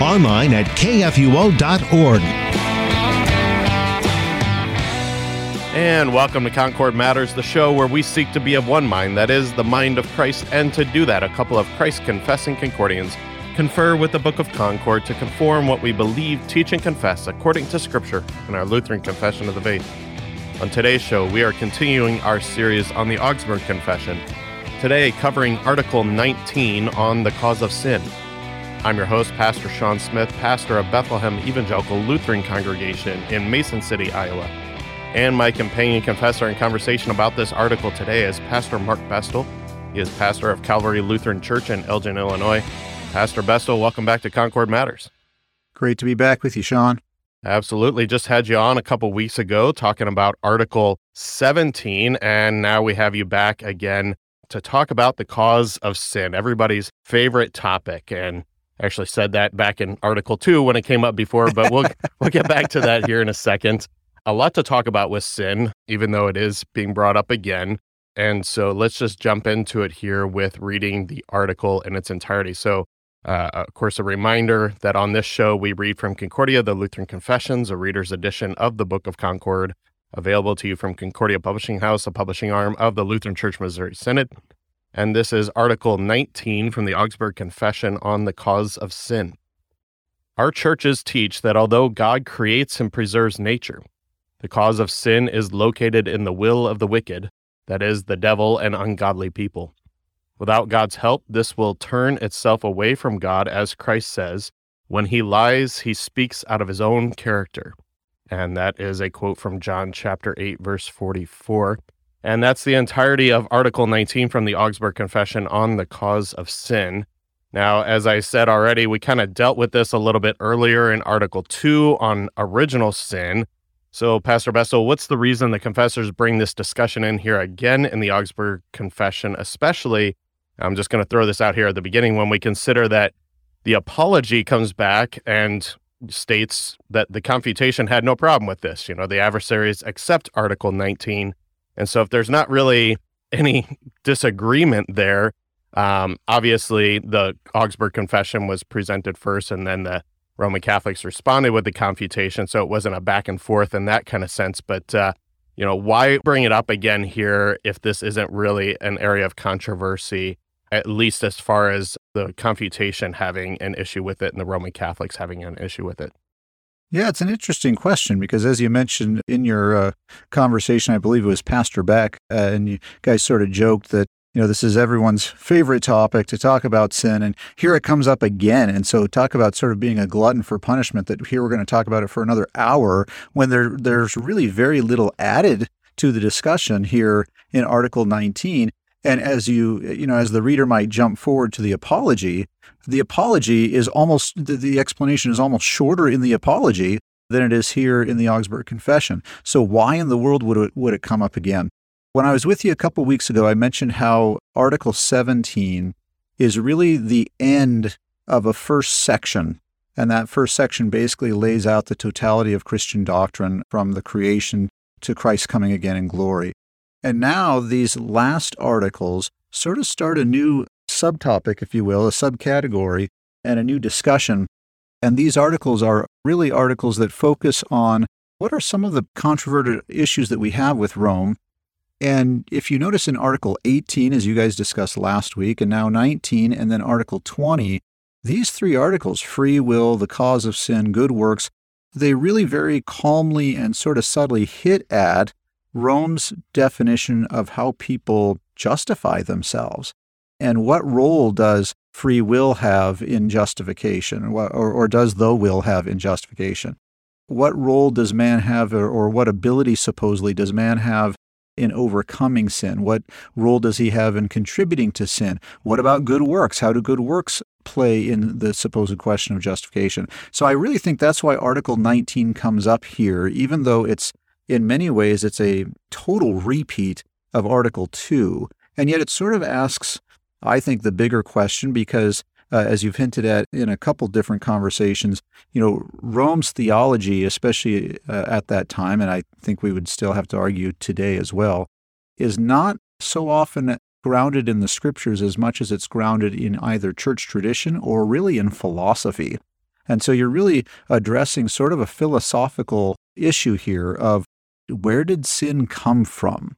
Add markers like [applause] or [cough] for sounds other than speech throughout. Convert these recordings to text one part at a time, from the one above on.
online at kfuo.org. And welcome to Concord Matters, the show where we seek to be of one mind, that is, the mind of Christ. And to do that, a couple of Christ confessing Concordians confer with the Book of Concord to conform what we believe, teach, and confess according to Scripture in our Lutheran Confession of the Faith. On today's show, we are continuing our series on the Augsburg Confession, today covering Article 19 on the cause of sin. I'm your host, Pastor Sean Smith, pastor of Bethlehem Evangelical Lutheran Congregation in Mason City, Iowa. And my companion confessor in conversation about this article today is Pastor Mark Bestel. He is pastor of Calvary Lutheran Church in Elgin, Illinois. Pastor Bestel, welcome back to Concord Matters. Great to be back with you, Sean. Absolutely. Just had you on a couple weeks ago talking about Article 17, and now we have you back again to talk about the cause of sin, everybody's favorite topic. And actually said that back in Article 2 when it came up before, but we'll [laughs] we'll get back to that here in a second. A lot to talk about with sin, even though it is being brought up again. And so let's just jump into it here with reading the article in its entirety. So, uh, of course, a reminder that on this show we read from Concordia, the Lutheran Confessions, a reader's edition of the Book of Concord, available to you from Concordia Publishing House, a publishing arm of the Lutheran Church Missouri Synod. And this is Article 19 from the Augsburg Confession on the Cause of Sin. Our churches teach that although God creates and preserves nature, the cause of sin is located in the will of the wicked, that is, the devil and ungodly people. Without God's help, this will turn itself away from God, as Christ says, when he lies, he speaks out of his own character. And that is a quote from John chapter 8, verse 44. And that's the entirety of Article 19 from the Augsburg Confession on the cause of sin. Now, as I said already, we kind of dealt with this a little bit earlier in Article 2 on original sin. So, Pastor Bessel, what's the reason the confessors bring this discussion in here again in the Augsburg Confession, especially? I'm just going to throw this out here at the beginning when we consider that the apology comes back and states that the confutation had no problem with this. You know, the adversaries accept Article 19 and so, if there's not really any disagreement there, um, obviously the Augsburg Confession was presented first, and then the Roman Catholics responded with the confutation. So it wasn't a back and forth in that kind of sense. But uh, you know, why bring it up again here if this isn't really an area of controversy? At least as far as the confutation having an issue with it and the Roman Catholics having an issue with it. Yeah, it's an interesting question because, as you mentioned in your uh, conversation, I believe it was Pastor Beck, uh, and you guys sort of joked that you know this is everyone's favorite topic to talk about sin, and here it comes up again. And so, talk about sort of being a glutton for punishment. That here we're going to talk about it for another hour when there there's really very little added to the discussion here in Article 19. And as you, you know, as the reader might jump forward to the apology, the apology is almost, the, the explanation is almost shorter in the apology than it is here in the Augsburg Confession. So why in the world would it, would it come up again? When I was with you a couple weeks ago, I mentioned how Article 17 is really the end of a first section. And that first section basically lays out the totality of Christian doctrine from the creation to Christ coming again in glory. And now these last articles sort of start a new subtopic, if you will, a subcategory, and a new discussion. And these articles are really articles that focus on what are some of the controversial issues that we have with Rome. And if you notice in Article 18, as you guys discussed last week, and now 19, and then Article 20, these three articles, free will, the cause of sin, good works, they really very calmly and sort of subtly hit at Rome's definition of how people justify themselves. And what role does free will have in justification, or, or does the will have in justification? What role does man have, or, or what ability supposedly does man have in overcoming sin? What role does he have in contributing to sin? What about good works? How do good works play in the supposed question of justification. So I really think that's why Article 19 comes up here, even though it's in many ways it's a total repeat of Article 2. And yet it sort of asks, I think, the bigger question because uh, as you've hinted at in a couple different conversations, you know, Rome's theology, especially uh, at that time, and I think we would still have to argue today as well, is not so often grounded in the scriptures as much as it's grounded in either church tradition or really in philosophy. And so you're really addressing sort of a philosophical issue here of where did sin come from?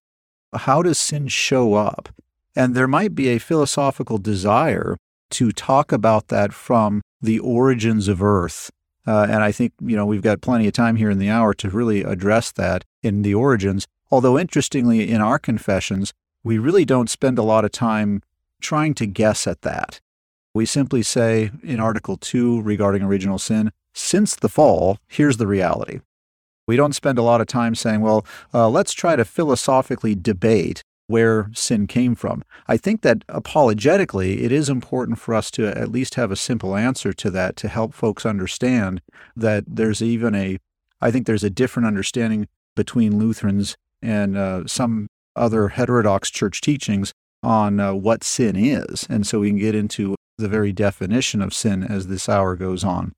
How does sin show up? And there might be a philosophical desire to talk about that from the origins of Earth. Uh, and I think, you know, we've got plenty of time here in the hour to really address that in the origins. Although, interestingly, in our confessions, we really don't spend a lot of time trying to guess at that. We simply say in Article 2 regarding original sin, since the fall, here's the reality. We don't spend a lot of time saying, well, uh, let's try to philosophically debate where sin came from. I think that apologetically, it is important for us to at least have a simple answer to that to help folks understand that there's even a, I think there's a different understanding between Lutherans and uh, some other heterodox church teachings on uh, what sin is. And so we can get into the very definition of sin as this hour goes on.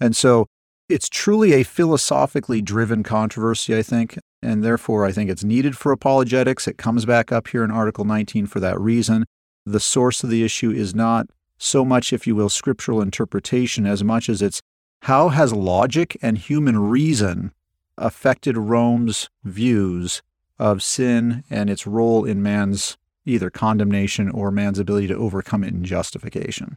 And so it's truly a philosophically driven controversy, I think, and therefore I think it's needed for apologetics. It comes back up here in Article 19 for that reason. The source of the issue is not so much, if you will, scriptural interpretation as much as it's how has logic and human reason affected Rome's views of sin and its role in man's either condemnation or man's ability to overcome it in justification.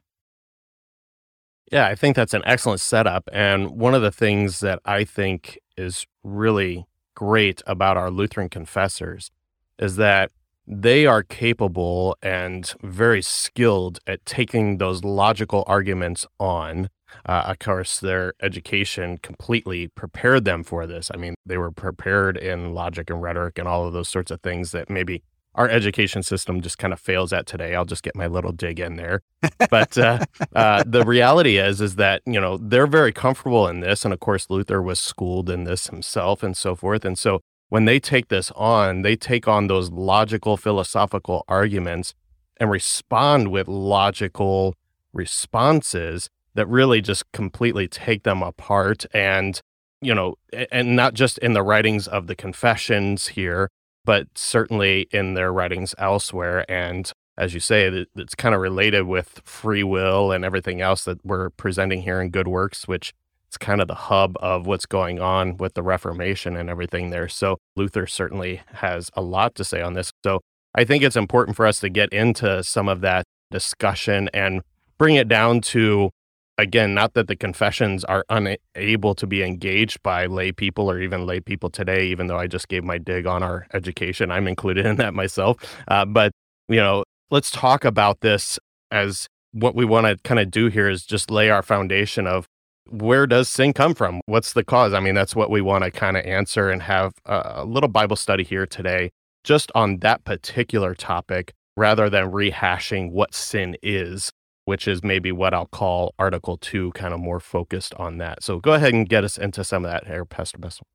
Yeah, I think that's an excellent setup. And one of the things that I think is really great about our Lutheran confessors is that they are capable and very skilled at taking those logical arguments on. Uh, of course, their education completely prepared them for this. I mean, they were prepared in logic and rhetoric and all of those sorts of things that maybe our education system just kind of fails at today. I'll just get my little dig in there. But uh, uh, the reality is, is that you know they're very comfortable in this, and of course Luther was schooled in this himself, and so forth. And so when they take this on, they take on those logical philosophical arguments and respond with logical responses that really just completely take them apart and you know and not just in the writings of the confessions here but certainly in their writings elsewhere. And as you say, it's kind of related with free will and everything else that we're presenting here in Good Works, which it's kind of the hub of what's going on with the Reformation and everything there. So Luther certainly has a lot to say on this. So I think it's important for us to get into some of that discussion and bring it down to again, not that the confessions are unable to be engaged by lay people or even lay people today, even though I just gave my dig on our education. I'm included in that myself. Uh, but, you know, let's talk about this as what we want to kind of do here is just lay our foundation of where does sin come from? What's the cause? I mean, that's what we want to kind of answer and have a little Bible study here today just on that particular topic rather than rehashing what sin is which is maybe what I'll call Article 2, kind of more focused on that. So go ahead and get us into some of that here, Pastor Bessel.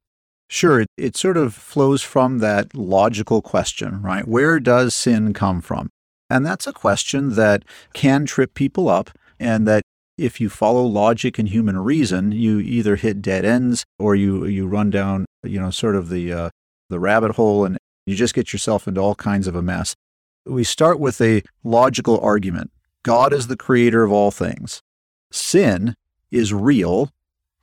Sure. It sort of flows from that logical question, right? Where does sin come from? And that's a question that can trip people up, and that if you follow logic and human reason, you either hit dead ends or you you run down, you know, sort of the uh, the rabbit hole, and you just get yourself into all kinds of a mess. We start with a logical argument God is the creator of all things. Sin is real.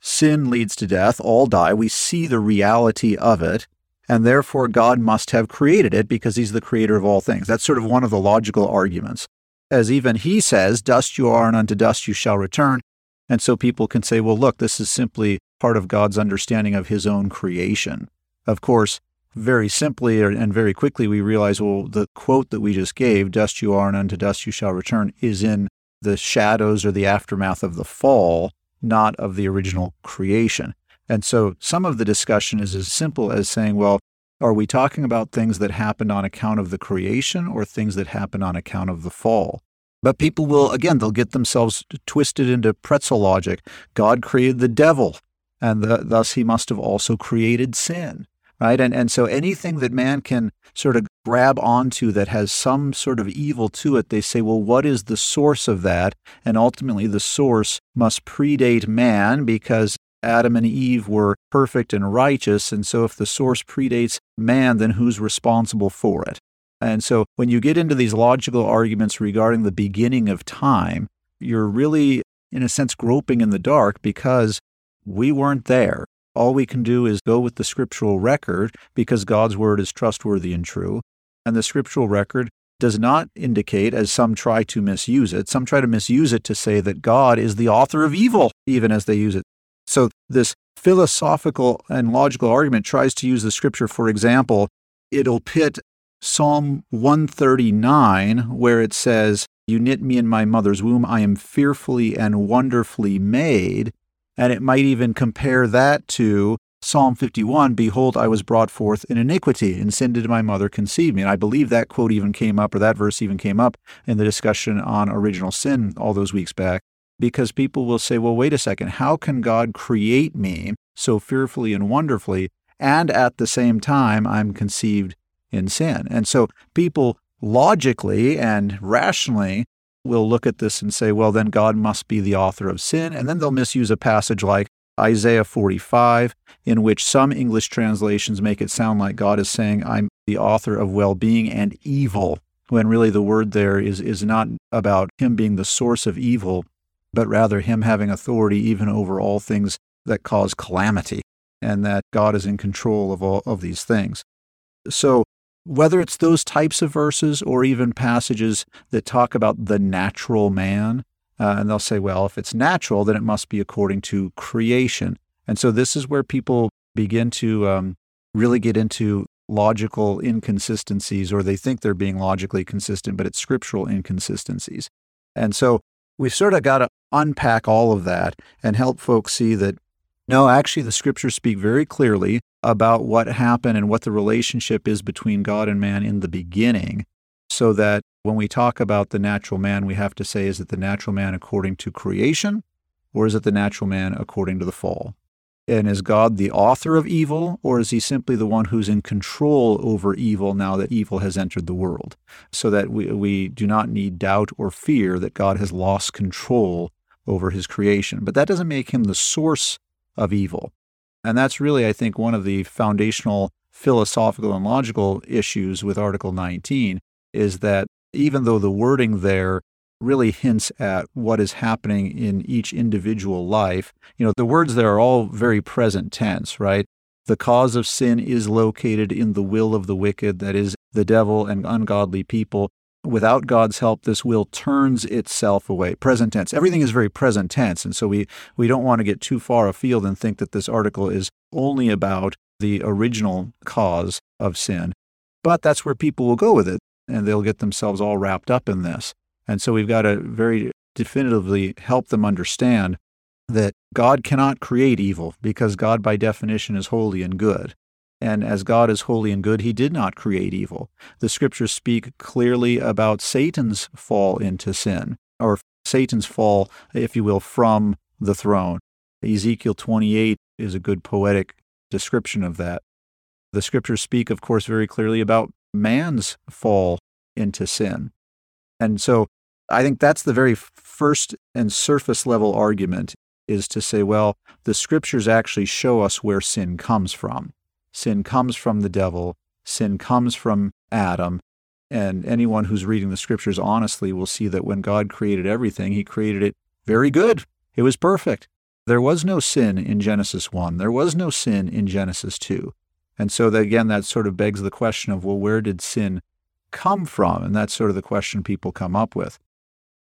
Sin leads to death. All die. We see the reality of it. And therefore, God must have created it because he's the creator of all things. That's sort of one of the logical arguments. As even he says, dust you are, and unto dust you shall return. And so people can say, well, look, this is simply part of God's understanding of his own creation. Of course, very simply and very quickly, we realize, well, the quote that we just gave, dust you are and unto dust you shall return, is in the shadows or the aftermath of the fall, not of the original creation. And so some of the discussion is as simple as saying, well, are we talking about things that happened on account of the creation or things that happened on account of the fall? But people will, again, they'll get themselves twisted into pretzel logic. God created the devil, and the, thus he must have also created sin, right? And, and so anything that man can sort of grab onto that has some sort of evil to it, they say, well, what is the source of that? And ultimately, the source must predate man because Adam and Eve were perfect and righteous. And so if the source predates man, then who's responsible for it? And so when you get into these logical arguments regarding the beginning of time, you're really, in a sense, groping in the dark because we weren't there. All we can do is go with the scriptural record because God's word is trustworthy and true. And the scriptural record does not indicate, as some try to misuse it, some try to misuse it to say that God is the author of evil, even as they use it. So this philosophical and logical argument tries to use the scripture for example. It'll pit Psalm 139, where it says, You knit me in my mother's womb, I am fearfully and wonderfully made. And it might even compare that to Psalm 51 Behold, I was brought forth in iniquity, and sin did my mother conceive me. And I believe that quote even came up, or that verse even came up in the discussion on original sin all those weeks back, because people will say, Well, wait a second, how can God create me so fearfully and wonderfully, and at the same time I'm conceived in sin. And so people logically and rationally will look at this and say, well, then God must be the author of sin. And then they'll misuse a passage like Isaiah 45, in which some English translations make it sound like God is saying, I'm the author of well being and evil, when really the word there is, is not about him being the source of evil, but rather him having authority even over all things that cause calamity, and that God is in control of all of these things. So whether it's those types of verses or even passages that talk about the natural man, uh, and they'll say, well, if it's natural, then it must be according to creation. And so this is where people begin to um, really get into logical inconsistencies, or they think they're being logically consistent, but it's scriptural inconsistencies. And so we've sort of got to unpack all of that and help folks see that no, actually, the scriptures speak very clearly about what happened and what the relationship is between God and man in the beginning, so that when we talk about the natural man, we have to say, is it the natural man according to creation, or is it the natural man according to the fall? And is God the author of evil, or is he simply the one who's in control over evil now that evil has entered the world? So that we, we do not need doubt or fear that God has lost control over his creation. But that doesn't make him the source of evil. And that's really, I think, one of the foundational philosophical and logical issues with Article 19 is that even though the wording there really hints at what is happening in each individual life, you know, the words there are all very present tense, right? The cause of sin is located in the will of the wicked, that is, the devil and ungodly people without God's help, this will turns itself away. Present tense. Everything is very present tense. And so we, we don't want to get too far afield and think that this article is only about the original cause of sin. But that's where people will go with it, and they'll get themselves all wrapped up in this. And so we've got to very definitively help them understand that God cannot create evil because God, by definition, is holy and good. And as God is holy and good, he did not create evil. The scriptures speak clearly about Satan's fall into sin, or Satan's fall, if you will, from the throne. Ezekiel 28 is a good poetic description of that. The scriptures speak, of course, very clearly about man's fall into sin. And so I think that's the very first and surface level argument is to say, well, the scriptures actually show us where sin comes from. Sin comes from the devil, sin comes from Adam. And anyone who's reading the scriptures honestly will see that when God created everything, he created it very good. It was perfect. There was no sin in Genesis 1. There was no sin in Genesis 2. And so, that, again, that sort of begs the question of, well, where did sin come from? And that's sort of the question people come up with.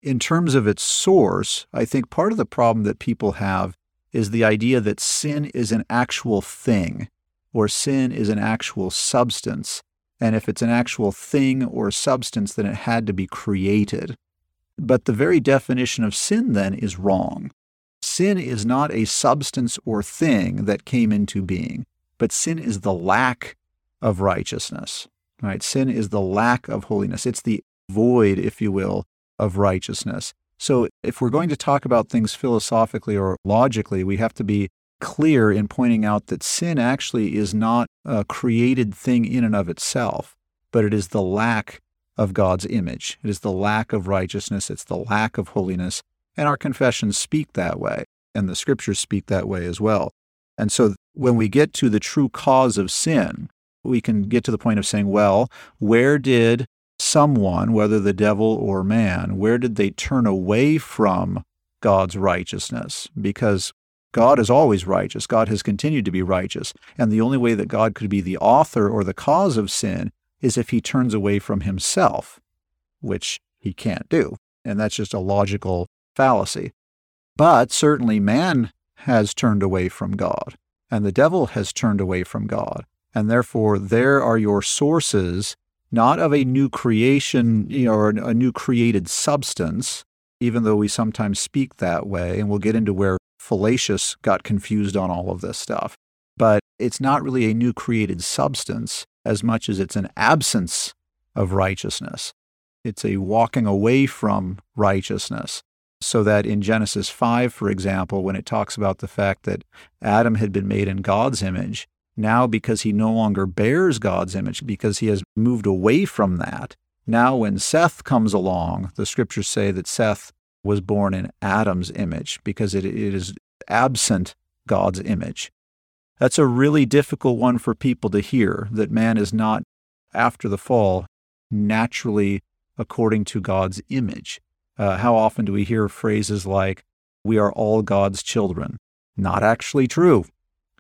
In terms of its source, I think part of the problem that people have is the idea that sin is an actual thing or sin is an actual substance. And if it's an actual thing or substance, then it had to be created. But the very definition of sin then is wrong. Sin is not a substance or thing that came into being, but sin is the lack of righteousness. Right? Sin is the lack of holiness. It's the void, if you will, of righteousness. So, if we're going to talk about things philosophically or logically, we have to be clear in pointing out that sin actually is not a created thing in and of itself, but it is the lack of God's image. It is the lack of righteousness. It's the lack of holiness. And our confessions speak that way, and the scriptures speak that way as well. And so when we get to the true cause of sin, we can get to the point of saying, well, where did someone, whether the devil or man, where did they turn away from God's righteousness? Because God is always righteous. God has continued to be righteous. And the only way that God could be the author or the cause of sin is if he turns away from himself, which he can't do. And that's just a logical fallacy. But certainly man has turned away from God, and the devil has turned away from God. And therefore, there are your sources not of a new creation you know, or a new created substance, even though we sometimes speak that way. And we'll get into where Flacius got confused on all of this stuff. But it's not really a new created substance as much as it's an absence of righteousness. It's a walking away from righteousness. So that in Genesis 5, for example, when it talks about the fact that Adam had been made in God's image, now because he no longer bears God's image, because he has moved away from that, now when Seth comes along, the scriptures say that Seth was born in Adam's image because it, it is absent God's image. That's a really difficult one for people to hear that man is not, after the fall, naturally according to God's image. Uh, how often do we hear phrases like, we are all God's children? Not actually true.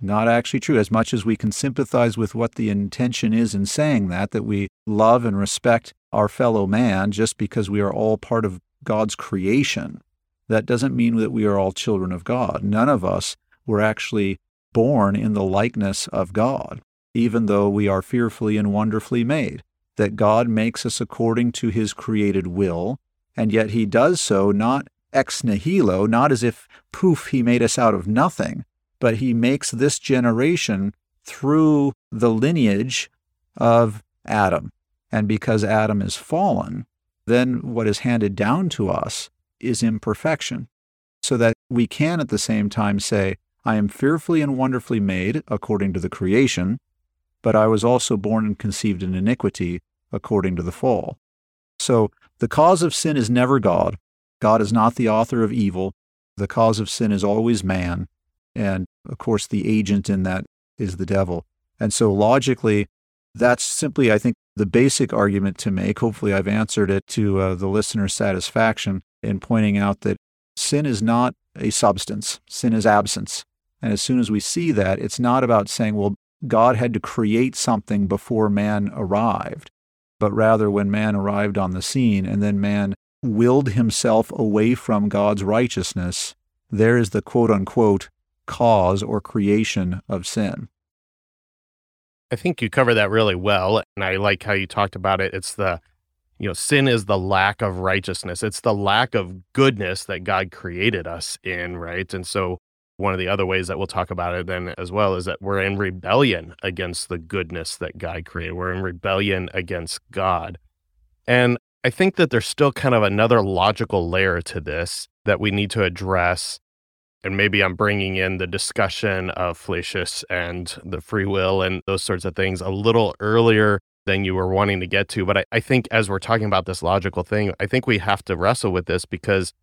Not actually true. As much as we can sympathize with what the intention is in saying that, that we love and respect our fellow man just because we are all part of God's creation, that doesn't mean that we are all children of God. None of us were actually born in the likeness of God, even though we are fearfully and wonderfully made. That God makes us according to his created will, and yet he does so not ex nihilo, not as if poof, he made us out of nothing, but he makes this generation through the lineage of Adam. And because Adam is fallen, then what is handed down to us is imperfection. So that we can at the same time say, I am fearfully and wonderfully made according to the creation, but I was also born and conceived in iniquity according to the fall. So the cause of sin is never God. God is not the author of evil. The cause of sin is always man. And of course, the agent in that is the devil. And so logically, that's simply, I think, the basic argument to make. Hopefully, I've answered it to uh, the listener's satisfaction in pointing out that sin is not a substance, sin is absence. And as soon as we see that, it's not about saying, well, God had to create something before man arrived but rather when man arrived on the scene and then man willed himself away from God's righteousness, there is the quote unquote cause or creation of sin. I think you cover that really well. And I like how you talked about it. It's the, you know, sin is the lack of righteousness, it's the lack of goodness that God created us in, right? And so one of the other ways that we'll talk about it then as well is that we're in rebellion against the goodness that God created. We're in rebellion against God. And I think that there's still kind of another logical layer to this that we need to address. And maybe I'm bringing in the discussion of Flacius and the free will and those sorts of things a little earlier than you were wanting to get to. But I, I think as we're talking about this logical thing, I think we have to wrestle with this because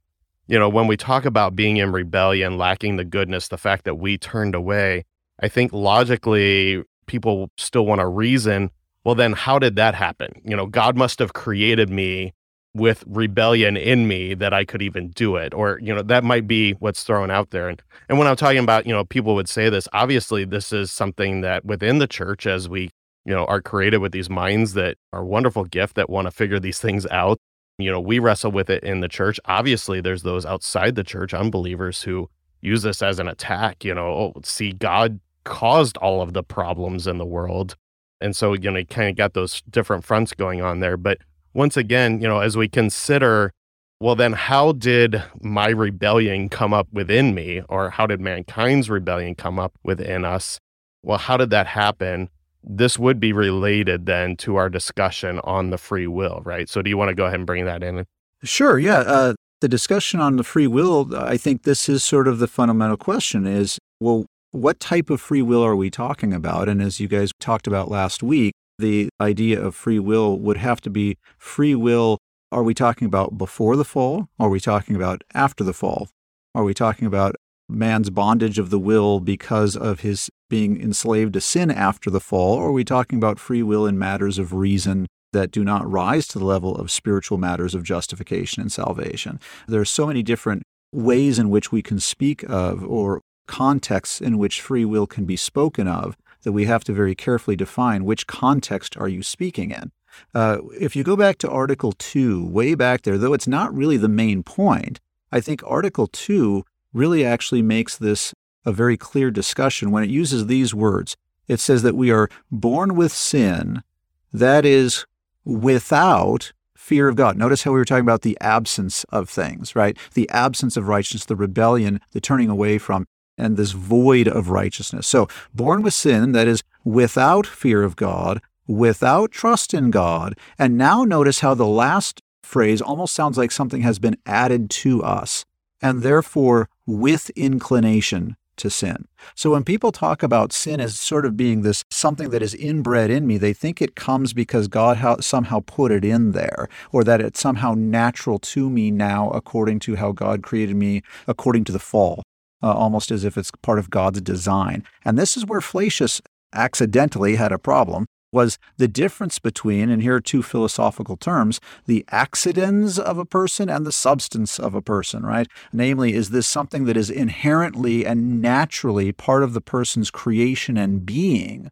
you know, when we talk about being in rebellion, lacking the goodness, the fact that we turned away, I think logically people still want to reason, well, then how did that happen? You know, God must have created me with rebellion in me that I could even do it. Or, you know, that might be what's thrown out there. And and when I'm talking about, you know, people would say this, obviously this is something that within the church as we, you know, are created with these minds that are wonderful gift that want to figure these things out you know, we wrestle with it in the church. Obviously, there's those outside the church, unbelievers, who use this as an attack. You know, oh, see, God caused all of the problems in the world. And so, you know, kind of got those different fronts going on there. But once again, you know, as we consider, well, then how did my rebellion come up within me? Or how did mankind's rebellion come up within us? Well, how did that happen? this would be related then to our discussion on the free will, right? So do you want to go ahead and bring that in? Sure. Yeah. Uh, the discussion on the free will, I think this is sort of the fundamental question is, well, what type of free will are we talking about? And as you guys talked about last week, the idea of free will would have to be free will. Are we talking about before the fall? Are we talking about after the fall? Are we talking about man's bondage of the will because of his being enslaved to sin after the fall? Or are we talking about free will in matters of reason that do not rise to the level of spiritual matters of justification and salvation? There are so many different ways in which we can speak of or contexts in which free will can be spoken of that we have to very carefully define which context are you speaking in. Uh, if you go back to Article 2, way back there, though it's not really the main point, I think Article 2 really actually makes this a very clear discussion when it uses these words. It says that we are born with sin, that is, without fear of God. Notice how we were talking about the absence of things, right? The absence of righteousness, the rebellion, the turning away from, and this void of righteousness. So, born with sin, that is, without fear of God, without trust in God. And now notice how the last phrase almost sounds like something has been added to us and therefore with inclination to sin. So when people talk about sin as sort of being this something that is inbred in me, they think it comes because God somehow put it in there, or that it's somehow natural to me now according to how God created me, according to the fall, uh, almost as if it's part of God's design. And this is where Flacius accidentally had a problem was the difference between, and here are two philosophical terms, the accidens of a person and the substance of a person, right? Namely, is this something that is inherently and naturally part of the person's creation and being?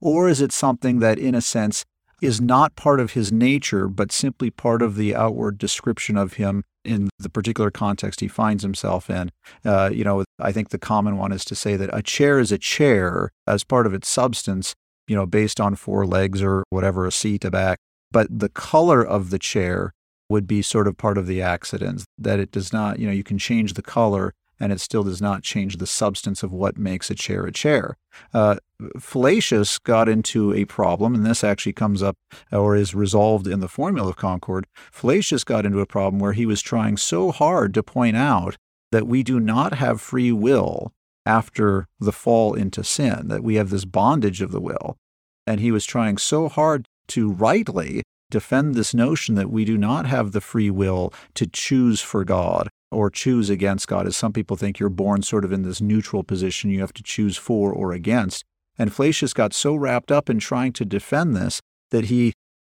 Or is it something that, in a sense, is not part of his nature, but simply part of the outward description of him in the particular context he finds himself in. Uh, you know, I think the common one is to say that a chair is a chair as part of its substance, you know, based on four legs or whatever, a seat, a back. But the color of the chair would be sort of part of the accidents, that it does not, you know, you can change the color and it still does not change the substance of what makes a chair a chair. Uh, Flacius got into a problem, and this actually comes up or is resolved in the Formula of Concord. Flacius got into a problem where he was trying so hard to point out that we do not have free will after the fall into sin, that we have this bondage of the will. And he was trying so hard to rightly defend this notion that we do not have the free will to choose for God or choose against God, as some people think you're born sort of in this neutral position, you have to choose for or against. And Flacius got so wrapped up in trying to defend this that he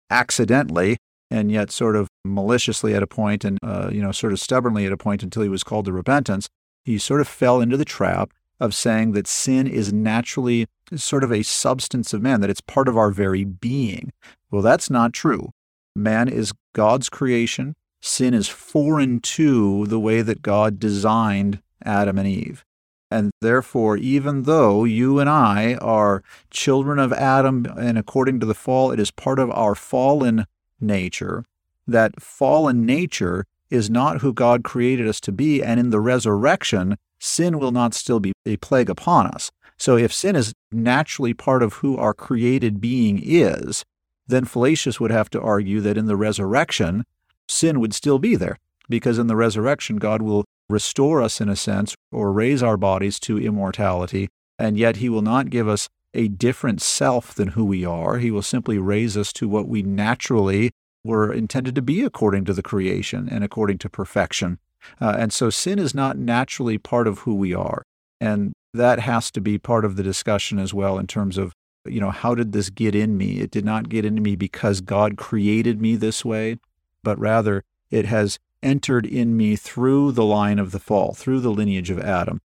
accidentally and yet sort of maliciously at a point and uh, you know sort of stubbornly at a point until he was called to repentance he sort of fell into the trap of saying that sin is naturally sort of a substance of man, that it's part of our very being. Well, that's not true. Man is God's creation. Sin is foreign to the way that God designed Adam and Eve. And therefore, even though you and I are children of Adam, and according to the fall, it is part of our fallen nature, that fallen nature is not who God created us to be. And in the resurrection, sin will not still be a plague upon us. So if sin is naturally part of who our created being is, then Flacius would have to argue that in the resurrection, sin would still be there. Because in the resurrection, God will restore us in a sense or raise our bodies to immortality, and yet he will not give us a different self than who we are. He will simply raise us to what we naturally were intended to be according to the creation and according to perfection. Uh, and so sin is not naturally part of who we are. And that has to be part of the discussion as well in terms of, you know, how did this get in me? It did not get into me because God created me this way, but rather it has entered in me through the line of the fall, through the lineage of Adam.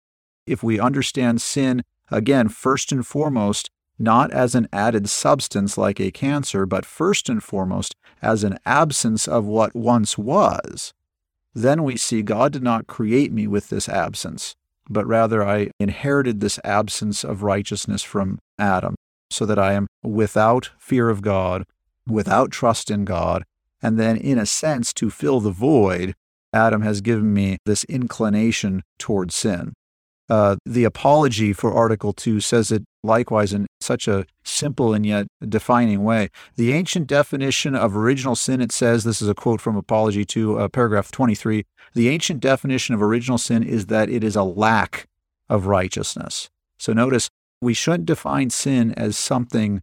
If we understand sin, again, first and foremost, not as an added substance like a cancer, but first and foremost as an absence of what once was, then we see God did not create me with this absence, but rather I inherited this absence of righteousness from Adam, so that I am without fear of God, without trust in God, and then, in a sense, to fill the void, Adam has given me this inclination toward sin. Uh, the apology for Article 2 says it likewise in such a simple and yet defining way. The ancient definition of original sin, it says, this is a quote from Apology 2, uh, paragraph 23. The ancient definition of original sin is that it is a lack of righteousness. So notice, we shouldn't define sin as something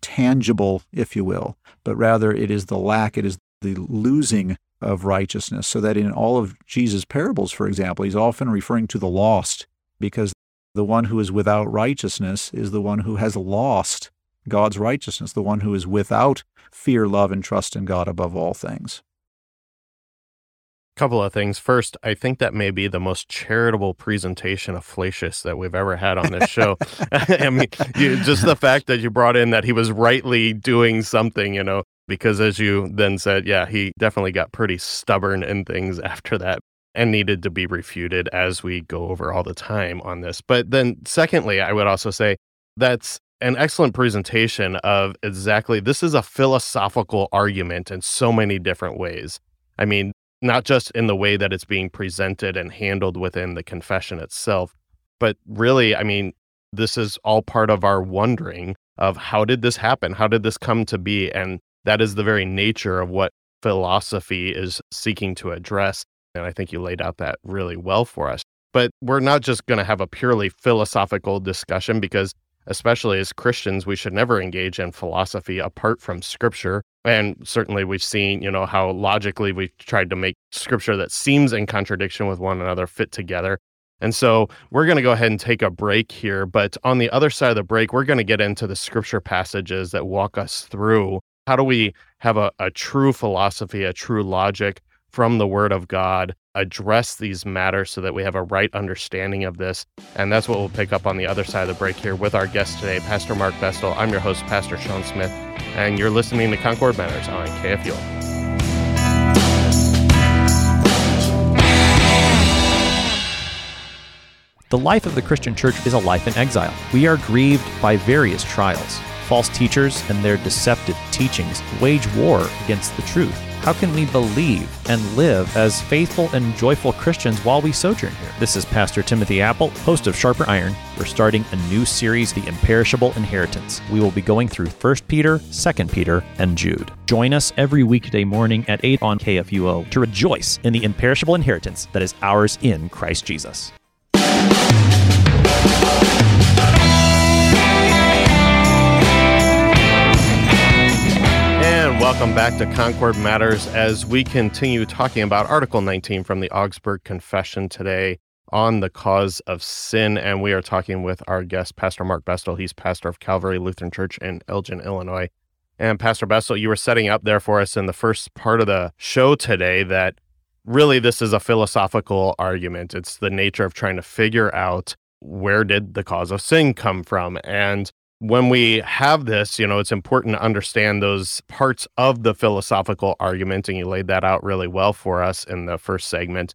tangible, if you will, but rather it is the lack, it is the losing of righteousness. So that in all of Jesus' parables, for example, he's often referring to the lost because the one who is without righteousness is the one who has lost God's righteousness, the one who is without fear, love, and trust in God above all things. Couple of things. First, I think that may be the most charitable presentation of Flacius that we've ever had on this show. [laughs] [laughs] I mean, you, just the fact that you brought in that he was rightly doing something, you know, because as you then said, yeah, he definitely got pretty stubborn in things [laughs] after that and needed to be refuted as we go over all the time on this. But then, secondly, I would also say that's an excellent presentation of exactly this is a philosophical argument in so many different ways. I mean, not just in the way that it's being presented and handled within the confession itself, but really, I mean, this is all part of our wondering of how did this happen? How did this come to be? And that is the very nature of what philosophy is seeking to address and I think you laid out that really well for us. But we're not just going to have a purely philosophical discussion because, especially as Christians, we should never engage in philosophy apart from scripture. And certainly we've seen, you know, how logically we've tried to make scripture that seems in contradiction with one another fit together. And so we're going to go ahead and take a break here. But on the other side of the break, we're going to get into the scripture passages that walk us through how do we have a, a true philosophy, a true logic from the Word of God, address these matters so that we have a right understanding of this. And that's what we'll pick up on the other side of the break here with our guest today, Pastor Mark Bestel. I'm your host, Pastor Sean Smith, and you're listening to Concord Matters on KFUO. The life of the Christian church is a life in exile. We are grieved by various trials. False teachers and their deceptive teachings wage war against the truth. How can we believe and live as faithful and joyful Christians while we sojourn here? This is Pastor Timothy Appel, host of Sharper Iron. We're starting a new series, The Imperishable Inheritance. We will be going through 1 Peter, 2 Peter, and Jude. Join us every weekday morning at 8 on KFUO to rejoice in the imperishable inheritance that is ours in Christ Jesus. Welcome back to Concord Matters as we continue talking about Article 19 from the Augsburg Confession today on the cause of sin. And we are talking with our guest, Pastor Mark Bestel. He's pastor of Calvary Lutheran Church in Elgin, Illinois. And Pastor Bestel, you were setting up there for us in the first part of the show today that really this is a philosophical argument. It's the nature of trying to figure out where did the cause of sin come from? And when we have this, you know, it's important to understand those parts of the philosophical argument, and you laid that out really well for us in the first segment.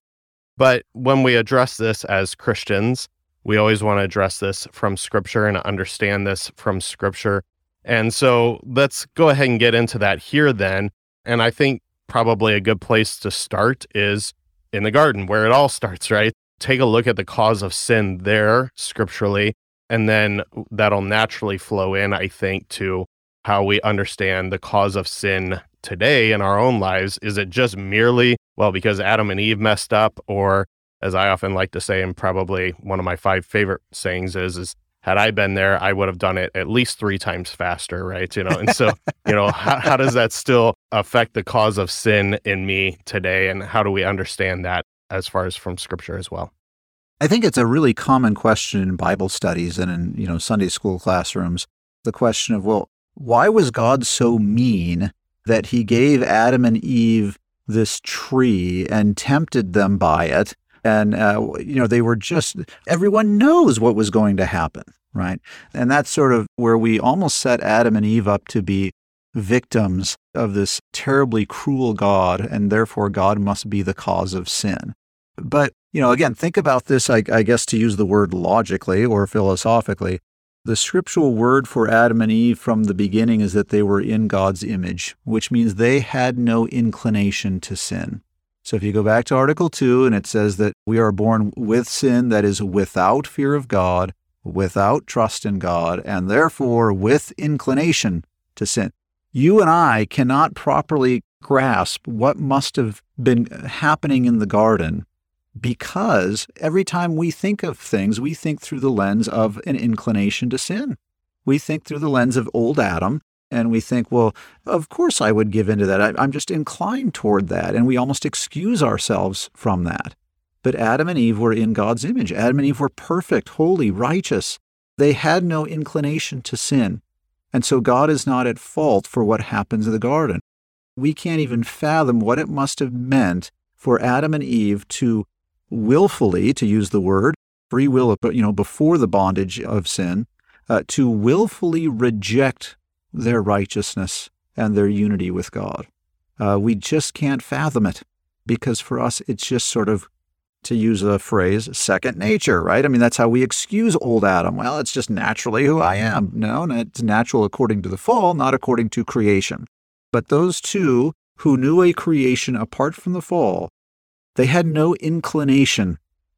But when we address this as Christians, we always want to address this from scripture and understand this from scripture. And so let's go ahead and get into that here then. And I think probably a good place to start is in the garden, where it all starts, right? Take a look at the cause of sin there scripturally and then that'll naturally flow in, I think, to how we understand the cause of sin today in our own lives. Is it just merely, well, because Adam and Eve messed up? Or, as I often like to say, and probably one of my five favorite sayings is, is had I been there, I would have done it at least three times faster, right? You know, and so, you know, how, how does that still affect the cause of sin in me today? And how do we understand that as far as from scripture as well? I think it's a really common question in Bible studies and in, you know, Sunday school classrooms. The question of, well, why was God so mean that he gave Adam and Eve this tree and tempted them by it? And, uh, you know, they were just, everyone knows what was going to happen, right? And that's sort of where we almost set Adam and Eve up to be victims of this terribly cruel God, and therefore God must be the cause of sin. But you know, again, think about this, I, I guess, to use the word logically or philosophically. The scriptural word for Adam and Eve from the beginning is that they were in God's image, which means they had no inclination to sin. So if you go back to Article 2, and it says that we are born with sin that is without fear of God, without trust in God, and therefore with inclination to sin. You and I cannot properly grasp what must have been happening in the garden because every time we think of things, we think through the lens of an inclination to sin. We think through the lens of old Adam and we think, well, of course I would give into that. I, am just inclined toward that. And we almost excuse ourselves from that. But Adam and Eve were in God's image. Adam and Eve were perfect, holy, righteous. They had no inclination to sin. And so God is not at fault for what happens in the garden. We can't even fathom what it must have meant for Adam and Eve to willfully, to use the word, free will, you know, before the bondage of sin, uh, to willfully reject their righteousness and their unity with God. Uh, we just can't fathom it because for us, it's just sort of, to use a phrase, second nature, right? I mean, that's how we excuse old Adam. Well, it's just naturally who I am. No, it's natural according to the fall, not according to creation. But those two who knew a creation apart from the fall, they had no inclination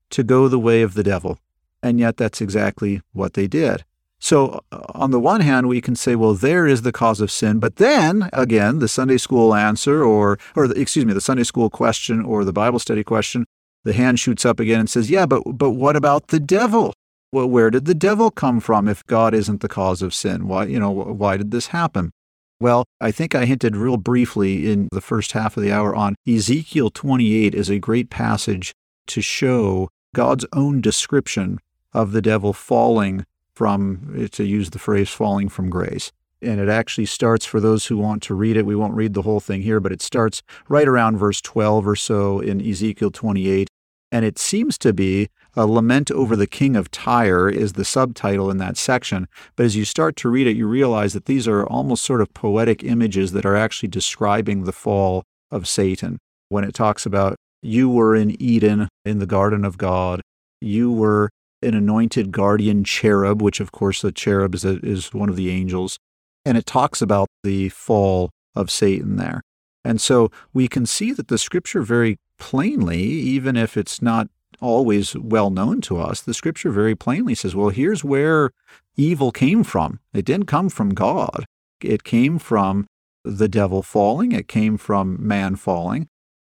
to go the way of the devil. And yet, that's exactly what they did. So, uh, on the one hand, we can say, well, there is the cause of sin. But then, again, the Sunday school answer, or, or the, excuse me, the Sunday school question or the Bible study question, the hand shoots up again and says, yeah, but, but what about the devil? Well, where did the devil come from if God isn't the cause of sin? Why, you know, why did this happen? Well, I think I hinted real briefly in the first half of the hour on Ezekiel 28 is a great passage to show God's own description of the devil falling from, to use the phrase, falling from grace. And it actually starts, for those who want to read it, we won't read the whole thing here, but it starts right around verse 12 or so in Ezekiel 28. And it seems to be a lament over the king of Tyre, is the subtitle in that section. But as you start to read it, you realize that these are almost sort of poetic images that are actually describing the fall of Satan. When it talks about, you were in Eden, in the garden of God, you were an anointed guardian cherub, which of course the cherub is, a, is one of the angels. And it talks about the fall of Satan there. And so we can see that the scripture very plainly, even if it's not always well known to us, the scripture very plainly says, well, here's where evil came from. It didn't come from God, it came from the devil falling, it came from man falling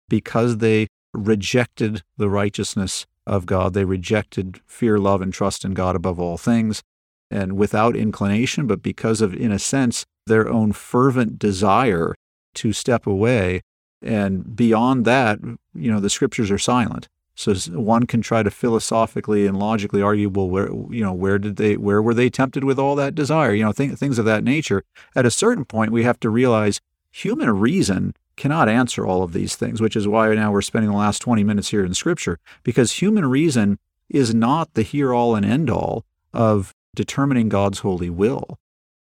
because they rejected the righteousness of God. They rejected fear, love, and trust in God above all things, and without inclination, but because of, in a sense, their own fervent desire to step away. And beyond that, you know, the scriptures are silent. So one can try to philosophically and logically argue, well, where you know where did they where were they tempted with all that desire? You know, th- things of that nature. At a certain point, we have to realize human reason cannot answer all of these things, which is why now we're spending the last 20 minutes here in Scripture, because human reason is not the here all and end all of determining God's holy will.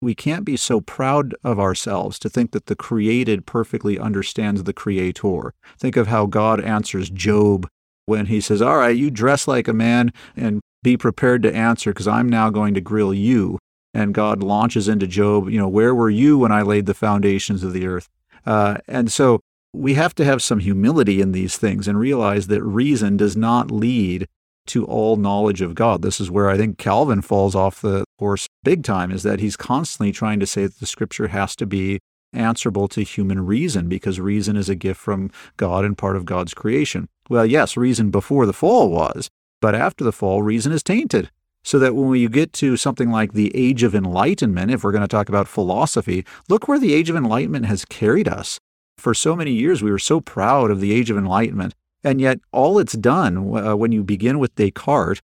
We can't be so proud of ourselves to think that the created perfectly understands the creator. Think of how God answers Job when he says, All right, you dress like a man and be prepared to answer because I'm now going to grill you. And God launches into Job, you know, where were you when I laid the foundations of the earth? Uh, and so we have to have some humility in these things and realize that reason does not lead to all knowledge of God. This is where I think Calvin falls off the horse big time, is that he's constantly trying to say that the scripture has to be answerable to human reason because reason is a gift from God and part of God's creation. Well, yes, reason before the fall was, but after the fall, reason is tainted. So that when we get to something like the Age of Enlightenment, if we're going to talk about philosophy, look where the Age of Enlightenment has carried us. For so many years, we were so proud of the Age of Enlightenment. And yet, all it's done uh, when you begin with Descartes,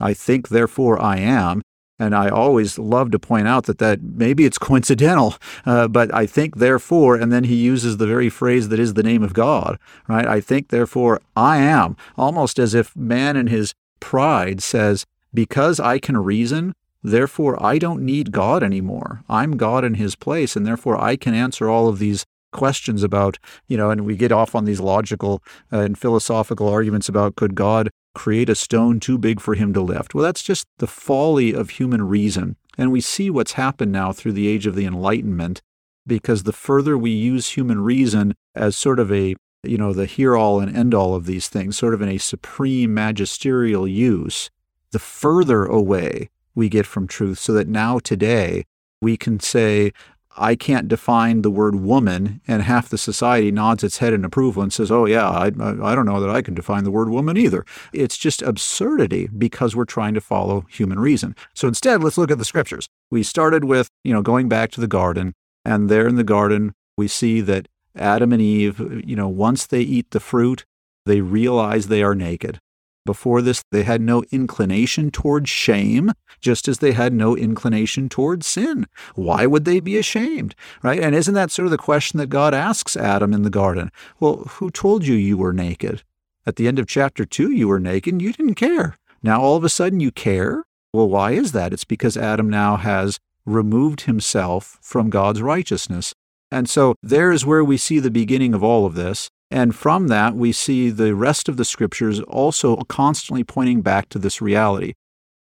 I think, therefore I am, and I always love to point out that that maybe it's coincidental, uh, but I think therefore, and then he uses the very phrase that is the name of God, right? I think therefore I am, almost as if man in his pride says, because I can reason, therefore I don't need God anymore. I'm God in his place, and therefore I can answer all of these questions about, you know, and we get off on these logical uh, and philosophical arguments about could God create a stone too big for him to lift? Well, that's just the folly of human reason. And we see what's happened now through the age of the Enlightenment, because the further we use human reason as sort of a you know, the here all and end all of these things, sort of in a supreme magisterial use, the further away we get from truth, so that now today we can say, I can't define the word woman, and half the society nods its head in approval and says, Oh, yeah, I, I don't know that I can define the word woman either. It's just absurdity because we're trying to follow human reason. So instead, let's look at the scriptures. We started with, you know, going back to the garden, and there in the garden, we see that Adam and Eve, you know, once they eat the fruit, they realize they are naked. Before this, they had no inclination towards shame, just as they had no inclination towards sin. Why would they be ashamed? Right? And isn't that sort of the question that God asks Adam in the garden? Well, who told you you were naked? At the end of chapter 2, you were naked and you didn't care. Now all of a sudden you care? Well, why is that? It's because Adam now has removed himself from God's righteousness. And so there is where we see the beginning of all of this. And from that, we see the rest of the scriptures also constantly pointing back to this reality.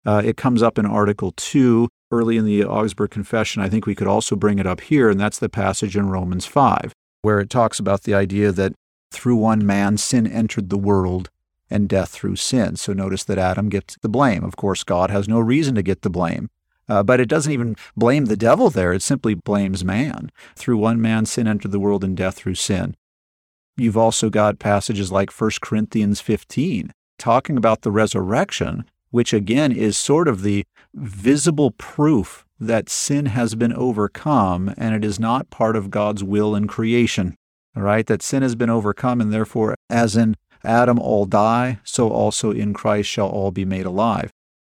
Uh, it comes up in Article 2 early in the Augsburg Confession. I think we could also bring it up here, and that's the passage in Romans 5, where it talks about the idea that through one man sin entered the world and death through sin. So notice that Adam gets the blame. Of course, God has no reason to get the blame. Uh, but it doesn't even blame the devil there. It simply blames man. Through one man, sin entered the world and death through sin. You've also got passages like 1 Corinthians 15 talking about the resurrection, which again is sort of the visible proof that sin has been overcome and it is not part of God's will in creation. All right, that sin has been overcome, and therefore, as in Adam all die, so also in Christ shall all be made alive.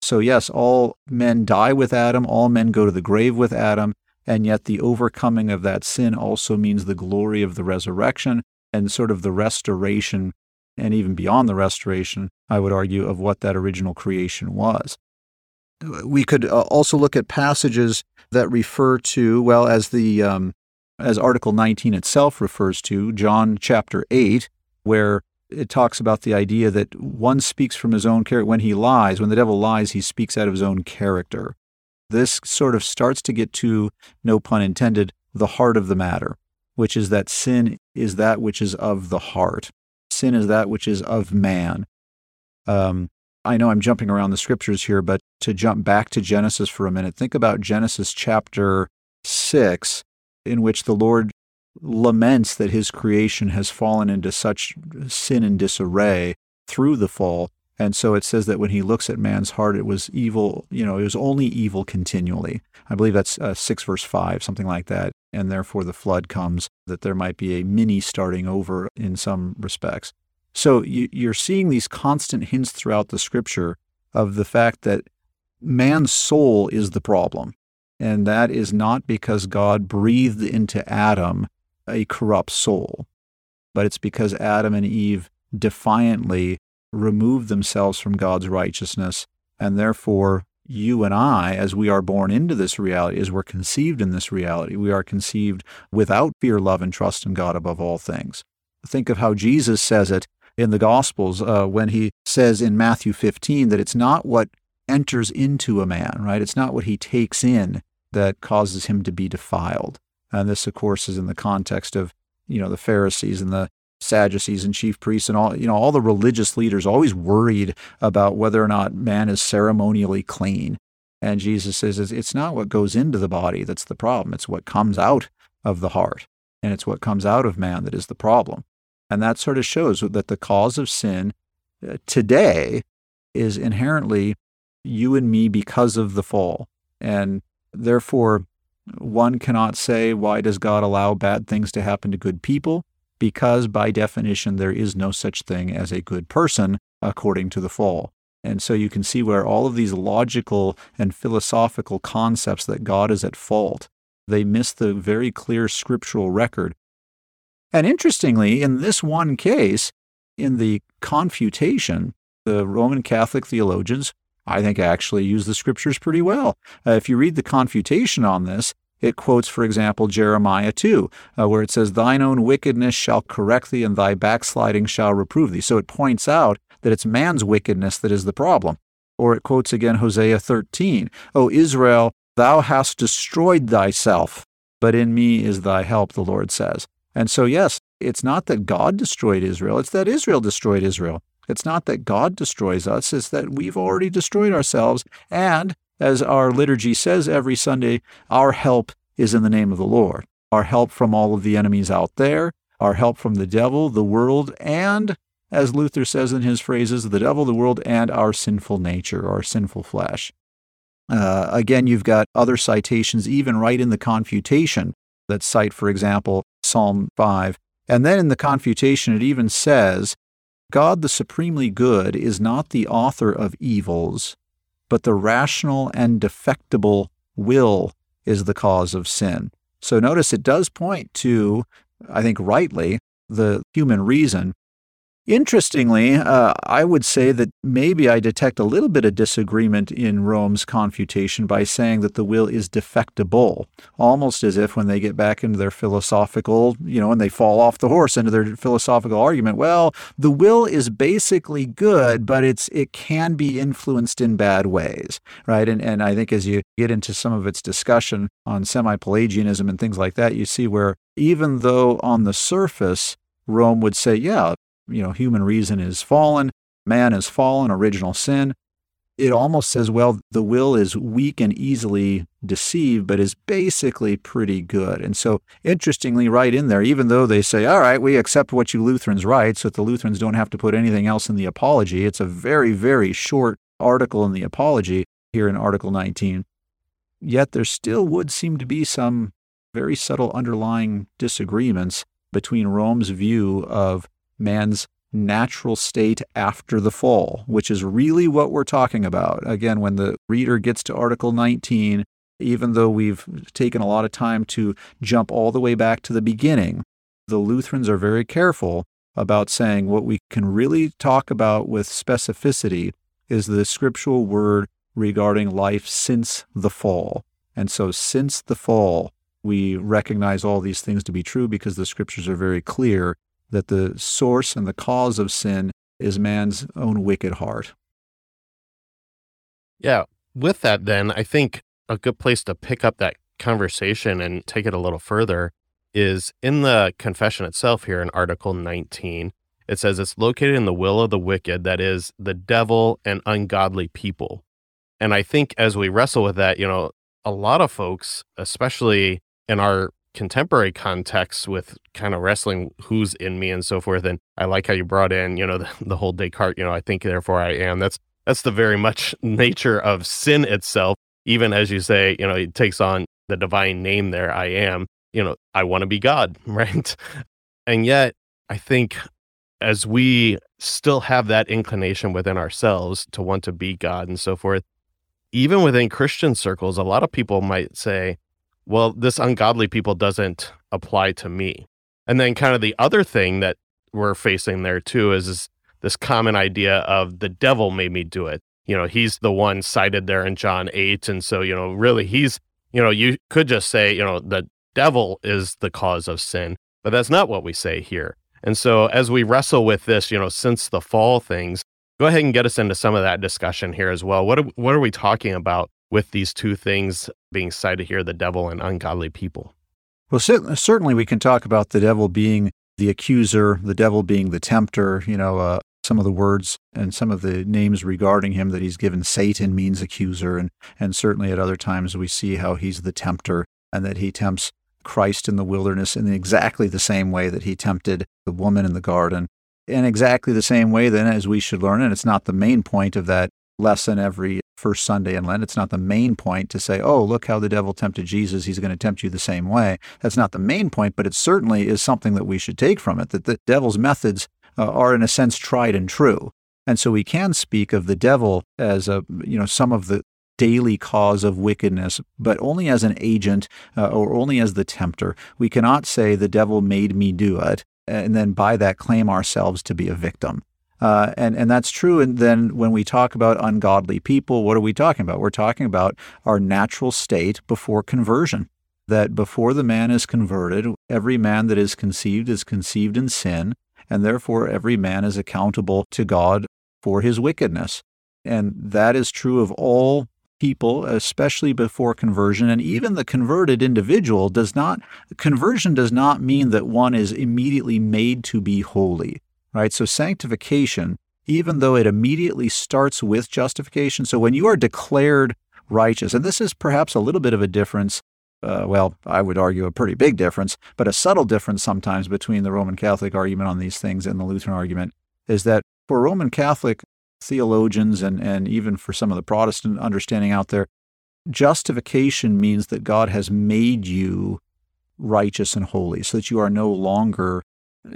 So, yes, all men die with Adam, all men go to the grave with Adam, and yet the overcoming of that sin also means the glory of the resurrection and sort of the restoration, and even beyond the restoration, I would argue, of what that original creation was. We could uh, also look at passages that refer to, well, as the um, as Article 19 itself refers to, John chapter 8, where it talks about the idea that one speaks from his own character. When he lies, when the devil lies, he speaks out of his own character. This sort of starts to get to, no pun intended, the heart of the matter which is that sin is that which is of the heart. Sin is that which is of man. Um, I know I'm jumping around the scriptures here, but to jump back to Genesis for a minute, think about Genesis chapter 6, in which the Lord laments that his creation has fallen into such sin and disarray through the fall. And so it says that when he looks at man's heart, it was evil, you know, it was only evil continually. I believe that's uh, 6 verse 5, something like that and therefore the flood comes, that there might be a mini starting over in some respects. So you, are seeing these constant hints throughout the scripture of the fact that man's soul is the problem. And that is not because God breathed into Adam a corrupt soul, but it's because Adam and Eve defiantly removed themselves from God's righteousness and therefore you and I, as we are born into this reality, as we're conceived in this reality, we are conceived without fear, love, and trust in God above all things. Think of how Jesus says it in the Gospels uh, when he says in Matthew 15 that it's not what enters into a man, right? It's not what he takes in that causes him to be defiled. And this, of course, is in the context of, you know, the Pharisees and the Sadducees and chief priests and all you know all the religious leaders always worried about whether or not man is ceremonially clean. And Jesus says it's not what goes into the body that's the problem. It's what comes out of the heart. And it's what comes out of man that is the problem. And that sort of shows that the cause of sin uh, today is inherently you and me because of the fall. And therefore, one cannot say, why does God allow bad things to happen to good people? Because by definition there is no such thing as a good person according to the fall. And so you can see where all of these logical and philosophical concepts that God is at fault, they miss the very clear scriptural record. And interestingly, in this one case, in the confutation, the Roman Catholic theologians, I think, actually use the scriptures pretty well. Uh, if you read the confutation on this, it quotes, for example, Jeremiah 2, uh, where it says, Thine own wickedness shall correct thee, and thy backsliding shall reprove thee. So it points out that it's man's wickedness that is the problem. Or it quotes again Hosea 13, O Israel, thou hast destroyed thyself, but in me is thy help, the Lord says. And so, yes, It's not that God destroyed Israel, it's that Israel destroyed Israel. It's not that God destroys us, it's that we've already destroyed ourselves. And as our liturgy says every Sunday, our help is in the name of the Lord. Our help from all of the enemies out there, our help from the devil, the world, and, as Luther says in his phrases, the devil, the world, and our sinful nature, our sinful flesh. Uh, again, you've got other citations, even right in the Confutation, that cite, for example, Psalm 5. And then in the Confutation, it even says, God the supremely good is not the author of evils, but the rational and defectible will is the cause of sin. So notice it does point to, I think rightly, the human reason Interestingly, uh, I would say that maybe I detect a little bit of disagreement in Rome's confutation by saying that the will is defectible, almost as if when they get back into their philosophical, you know, and they fall off the horse into their philosophical argument, well, the will is basically good, but it's it can be influenced in bad ways, right? And and I think as you get into some of its discussion on semi-Pelagianism and things like that, you see where even though on the surface Rome would say, yeah, you know, human reason is fallen, man is fallen, original sin. It almost says, well, the will is weak and easily deceived, but is basically pretty good. And so, interestingly, right in there, even though they say, all right, we accept what you Lutherans write, so that the Lutherans don't have to put anything else in the apology, it's a very, very short article in the apology here in Article 19. Yet there still would seem to be some very subtle underlying disagreements between Rome's view of man's natural state after the fall, which is really what we're talking about. Again, when the reader gets to Article 19, even though we've taken a lot of time to jump all the way back to the beginning, the Lutherans are very careful about saying what we can really talk about with specificity is the scriptural word regarding life since the fall. And so, since the fall, we recognize all these things to be true because the scriptures are very clear that the source and the cause of sin is man's own wicked heart. Yeah. With that, then, I think a good place to pick up that conversation and take it a little further is in the confession itself here in Article 19. It says it's located in the will of the wicked, that is, the devil and ungodly people. And I think as we wrestle with that, you know, a lot of folks, especially in our contemporary context with kind of wrestling who's in me and so forth. And I like how you brought in, you know, [laughs] the, the whole Descartes, you know, I think therefore I am. That's that's the very much [laughs] nature of sin itself. Even as you say, you know, it takes on the divine name there, I am, you know, I want to be God, [laughs] right? And yet I think as we still have that inclination within ourselves to want to be God and so forth, even within Christian circles, a lot of people might say, well, this ungodly people doesn't apply to me. And then kind of the other thing that we're facing there too is, is this common idea of the devil made me do it. You know, he's the one cited there in John 8. And so, you know, really he's, you know, you could just say, you know, the devil is the cause of sin, but that's not what we say here. And so as we wrestle with this, you know, since the fall things, go ahead and get us into some of that discussion here as well. What are, what are we talking about with these two things being cited here the devil and ungodly people. Well, certainly we can talk about the devil being the accuser, the devil being the tempter, you know, uh, some of the words and some of the names regarding him that he's given Satan means accuser and and certainly at other times we see how he's the tempter and that he tempts Christ in the wilderness in exactly the same way that he tempted the woman in the garden in exactly the same way then as we should learn and it's not the main point of that lesson every first Sunday in Lent. It's not the main point to say, oh, look how the devil tempted Jesus. He's going to tempt you the same way. That's not the main point, but it certainly is something that we should take from it that the devil's methods uh, are, in a sense, tried and true. And so we can speak of the devil as a, you know, some of the daily cause of wickedness, but only as an agent uh, or only as the tempter. We cannot say the devil made me do it and then by that claim ourselves to be a victim. Uh, and, and that's true. And then when we talk about ungodly people, what are we talking about? We're talking about our natural state before conversion. That before the man is converted, every man that is conceived is conceived in sin, and therefore every man is accountable to God for his wickedness. And that is true of all people, especially before conversion, and even the converted individual does not, conversion does not mean that one is immediately made to be holy, right? So sanctification, even though it immediately starts with justification, so when you are declared righteous, and this is perhaps a little bit of a difference. Uh, well, I would argue a pretty big difference, but a subtle difference sometimes between the Roman Catholic argument on these things and the Lutheran argument is that for Roman Catholic theologians and, and even for some of the Protestant understanding out there, justification means that God has made you righteous and holy so that you are no longer,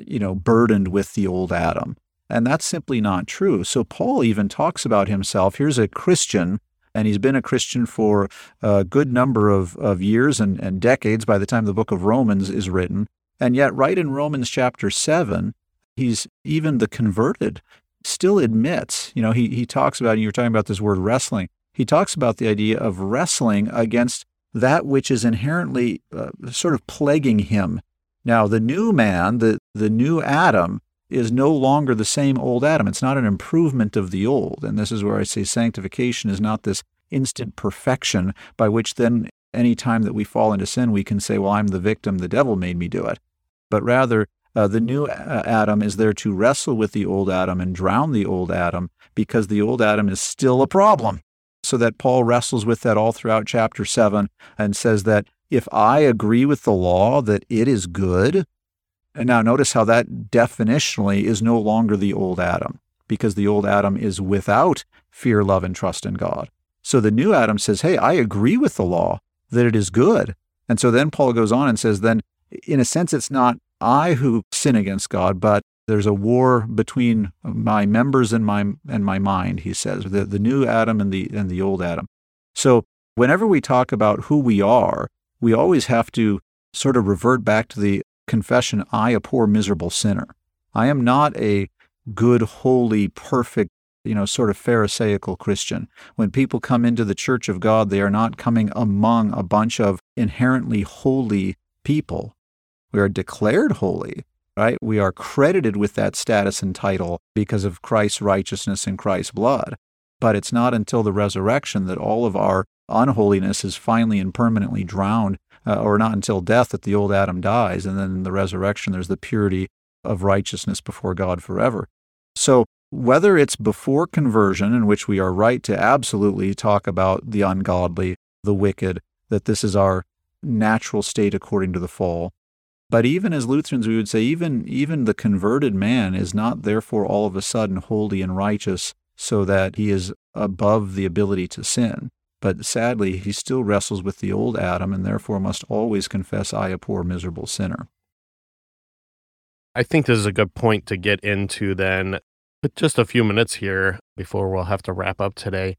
you know, burdened with the old Adam. And that's simply not true. So Paul even talks about himself. Here's a Christian, and he's been a Christian for a good number of, of years and, and decades by the time the book of Romans is written. And yet, right in Romans chapter 7, he's even the converted still admits, you know, he, he talks about, and you were talking about this word wrestling, he talks about the idea of wrestling against that which is inherently uh, sort of plaguing him. Now, the new man, the, the new Adam, is no longer the same old Adam. It's not an improvement of the old. And this is where I say sanctification is not this instant perfection by which then any time that we fall into sin, we can say, well, I'm the victim, the devil made me do it. But rather, uh, the new Adam is there to wrestle with the old Adam and drown the old Adam because the old Adam is still a problem. So that Paul wrestles with that all throughout chapter 7 and says that if I agree with the law that it is good, and now notice how that definitionally is no longer the old Adam because the old Adam is without fear, love, and trust in God. So the new Adam says, Hey, I agree with the law that it is good. And so then Paul goes on and says, Then in a sense, it's not I who sin against God, but there's a war between my members and my and my mind, he says, the, the new Adam and the and the old Adam. So whenever we talk about who we are, we always have to sort of revert back to the confession, I a poor miserable sinner. I am not a good, holy, perfect, you know, sort of Pharisaical Christian. When people come into the church of God, they are not coming among a bunch of inherently holy people. We are declared holy, right? We are credited with that status and title because of Christ's righteousness and Christ's blood. But it's not until the resurrection that all of our unholiness is finally and permanently drowned, uh, or not until death that the old Adam dies. And then in the resurrection, there's the purity of righteousness before God forever. So, whether it's before conversion, in which we are right to absolutely talk about the ungodly, the wicked, that this is our natural state according to the fall, but even as Lutherans, we would say even, even the converted man is not therefore all of a sudden holy and righteous so that he is above the ability to sin. But sadly, he still wrestles with the old Adam and therefore must always confess, I, a poor, miserable sinner. I think this is a good point to get into then. With just a few minutes here before we'll have to wrap up today.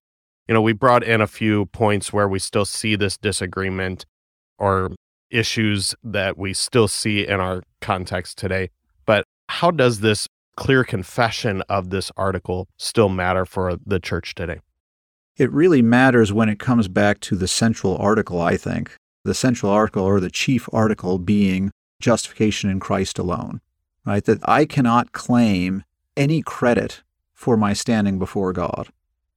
You know, we brought in a few points where we still see this disagreement or issues that we still see in our context today. But how does this clear confession of this article still matter for the church today? It really matters when it comes back to the central article, I think. The central article or the chief article being justification in Christ alone, right? That I cannot claim any credit for my standing before God.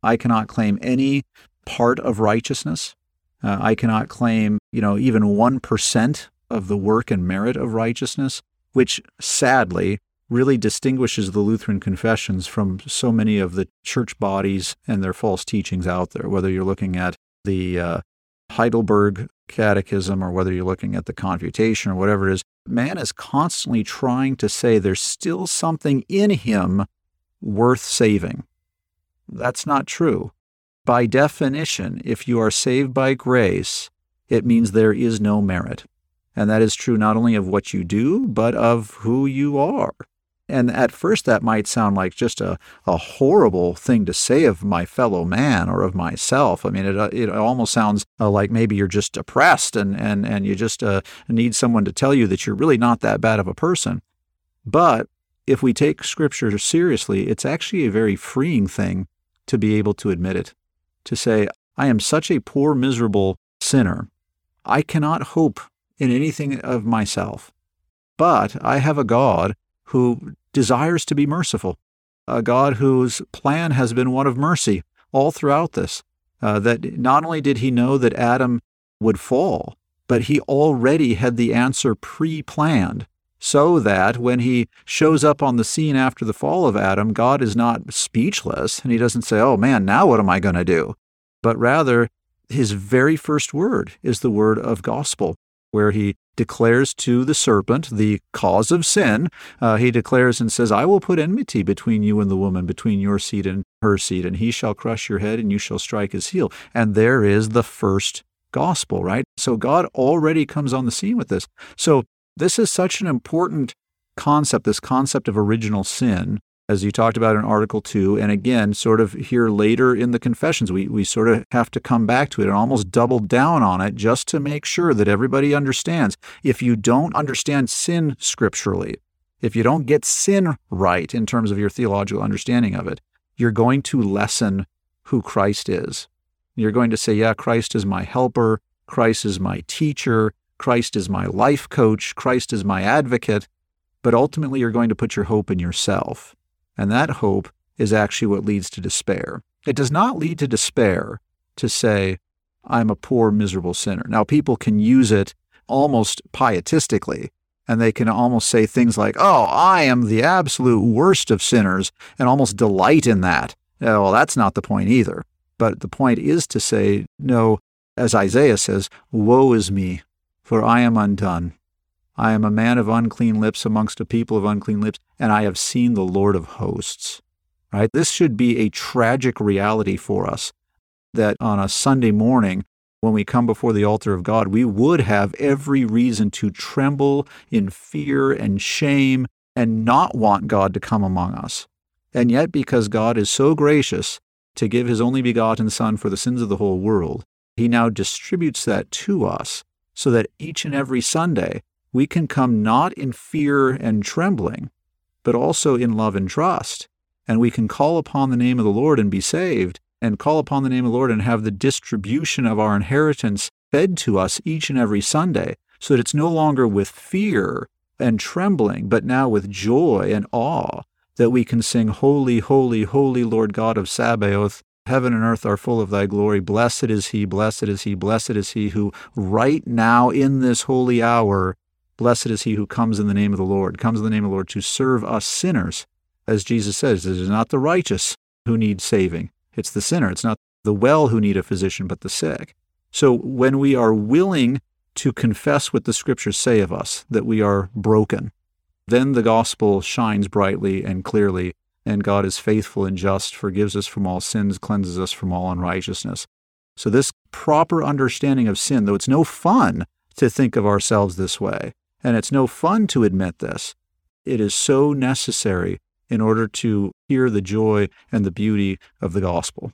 I cannot claim any part of righteousness. Uh, I cannot claim, you know, even 1% of the work and merit of righteousness, which sadly really distinguishes the Lutheran confessions from so many of the church bodies and their false teachings out there, whether you're looking at the uh, Heidelberg Catechism or whether you're looking at the Confutation or whatever it is. Man is constantly trying to say there's still something in him worth saving. That's not true. By definition, if you are saved by grace, it means there is no merit. And that is true not only of what you do, but of who you are. And at first, that might sound like just a, a horrible thing to say of my fellow man or of myself. I mean, it, it almost sounds uh, like maybe you're just depressed and, and, and you just uh, need someone to tell you that you're really not that bad of a person. But if we take Scripture seriously, it's actually a very freeing thing to be able to admit it to say, I am such a poor, miserable sinner. I cannot hope in anything of myself. But I have a God who desires to be merciful, a God whose plan has been one of mercy all throughout this. uh, that not only did he know that Adam would fall, but he already had the answer pre planned so that when he shows up on the scene after the fall of Adam, God is not speechless and he doesn't say, Oh man, now what am I going to do? But rather, his very first word is the word of gospel, where he declares to the serpent the cause of sin. Uh, he declares and says, I will put enmity between you and the woman, between your seed and her seed, and he shall crush your head and you shall strike his heel. And there is the first gospel, right? So God already comes on the scene with this. So this is such an important concept, this concept of original sin, as you talked about in Article 2. And again, sort of here later in the confessions, we, we sort of have to come back to it and almost double down on it just to make sure that everybody understands. If you don't understand sin scripturally, if you don't get sin right in terms of your theological understanding of it, you're going to lessen who Christ is. You're going to say, yeah, Christ is my helper, Christ is my teacher, Christ is my life coach, Christ is my advocate, but ultimately you're going to put your hope in yourself. And that hope is actually what leads to despair. It does not lead to despair to say, I'm a poor, miserable sinner. Now, people can use it almost pietistically, and they can almost say things like, Oh, I am the absolute worst of sinners, and almost delight in that. Oh, well, that's not the point either. But the point is to say, No, as Isaiah says, Woe is me, for I am undone. I am a man of unclean lips amongst a people of unclean lips, and I have seen the Lord of hosts. Right? This should be a tragic reality for us that on a Sunday morning, when we come before the altar of God, we would have every reason to tremble in fear and shame and not want God to come among us. And yet, because God is so gracious to give his only begotten Son for the sins of the whole world, he now distributes that to us so that each and every Sunday we can come not in fear and trembling, but also in love and trust. And we can call upon the name of the Lord and be saved, and call upon the name of the Lord and have the distribution of our inheritance fed to us each and every Sunday, so that it's no longer with fear and trembling, but now with joy and awe that we can sing, Holy, Holy, Holy Lord God of Sabaoth, Heaven and earth are full of thy glory. Blessed is he, blessed is he, blessed is he who right now in this holy hour, blessed is he who comes in the name of the Lord, comes in the name of the Lord to serve us sinners. As Jesus says, it is not the righteous who need saving, it's the sinner. It's not the well who need a physician, but the sick. So when we are willing to confess what the scriptures say of us, that we are broken, then the gospel shines brightly and clearly and God is faithful and just, forgives us from all sins, cleanses us from all unrighteousness. So, this proper understanding of sin, though it's no fun to think of ourselves this way, and it's no fun to admit this, it is so necessary in order to hear the joy and the beauty of the gospel.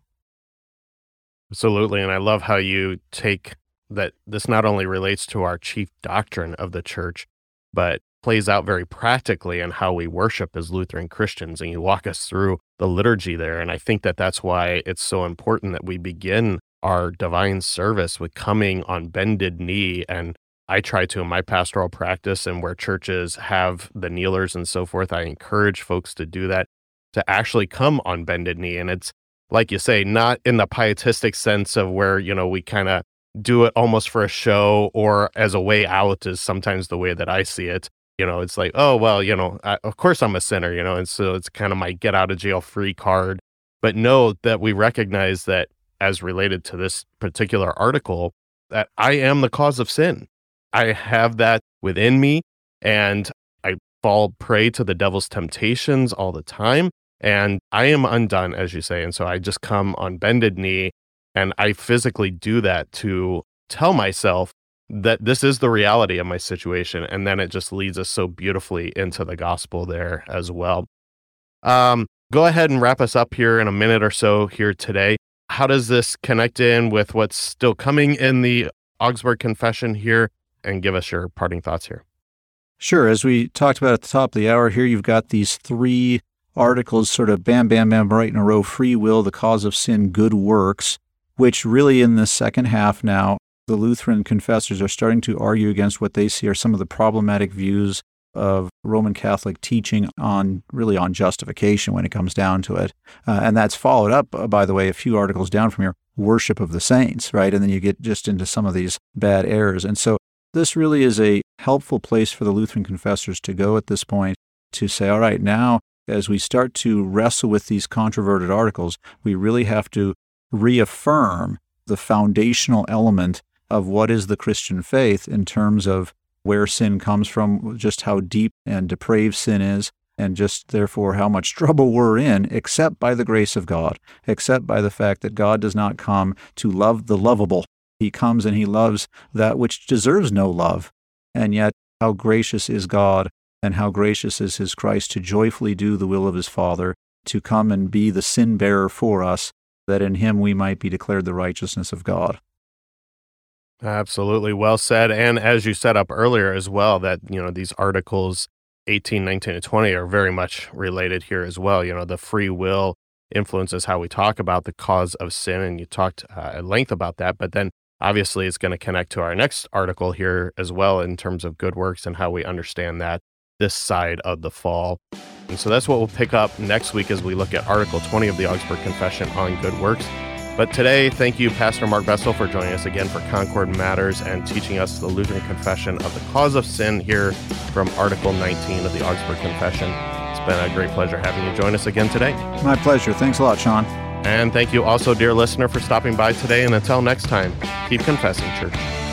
Absolutely. And I love how you take that this not only relates to our chief doctrine of the church, but plays out very practically in how we worship as Lutheran Christians. And you walk us through the liturgy there. And I think that that's why it's so important that we begin our divine service with coming on bended knee. And I try to in my pastoral practice and where churches have the kneelers and so forth, I encourage folks to do that, to actually come on bended knee. And it's like you say, not in the pietistic sense of where, you know, we kind of do it almost for a show or as a way out is sometimes the way that I see it. You know it's like oh well you know I, of course i'm a sinner you know and so it's kind of my get out of jail free card. But know that we recognize that as related to this particular article that i am the cause of sin i have that within me and i fall prey to the devil's temptations all the time and i am undone as you say and so i just come on bended knee and i physically do that to tell myself that this is the reality of my situation and then it just leads us so beautifully into the gospel there as well. Um, go ahead and wrap us up here in a minute or so here today. How does this connect in with what's still coming in the augsburg confession here and give us your parting thoughts here sure as we talked about at the top of the hour here you've got these three articles sort of bam bam bam right in a row free will the cause of sin good works which really in the second half now the Lutheran confessors are starting to argue against what they see are some of the problematic views of Roman Catholic teaching on really on justification when it comes down to it. Uh, and that's followed up, uh, by the way, a few articles down from here. worship of the saints, right? And then you get just into some of these bad errors. And so this really is a helpful place for the Lutheran confessors to go at this point to say, all right, now as we start to wrestle with these controverted articles, we really have to reaffirm the foundational element of what is the Christian faith in terms of where sin comes from, just how deep and depraved sin is, and just therefore how much [laughs] trouble we're in, except by the grace of God, except by the fact that God does not come to love the lovable. He comes and he loves that which deserves no love. And yet, how gracious is God, and how gracious is his Christ to joyfully do the will of his Father, to come and be the sin bearer for us, that in him we might be declared the righteousness of God. Absolutely. Well said. And as you set up earlier as well, that, you know, these articles 18, 19, and 20 are very much related here as well. You know, the free will influences how we talk about the cause of sin. And you talked uh, at length about that. But then obviously it's going to connect to our next article here as well in terms of good works and how we understand that this side of the fall. And so that's what we'll pick up next week as we look at Article 20 of the Augsburg Confession on good works. But today, thank you, Pastor Mark Bessel, for joining us again for Concord Matters and teaching us the Lutheran Confession of the cause of sin here from Article 19 of the Augsburg Confession. It's been a great pleasure having you join us again today. My pleasure. Thanks a lot, Sean. And thank you also, dear listener, for stopping by today. And until next time, keep confessing, church.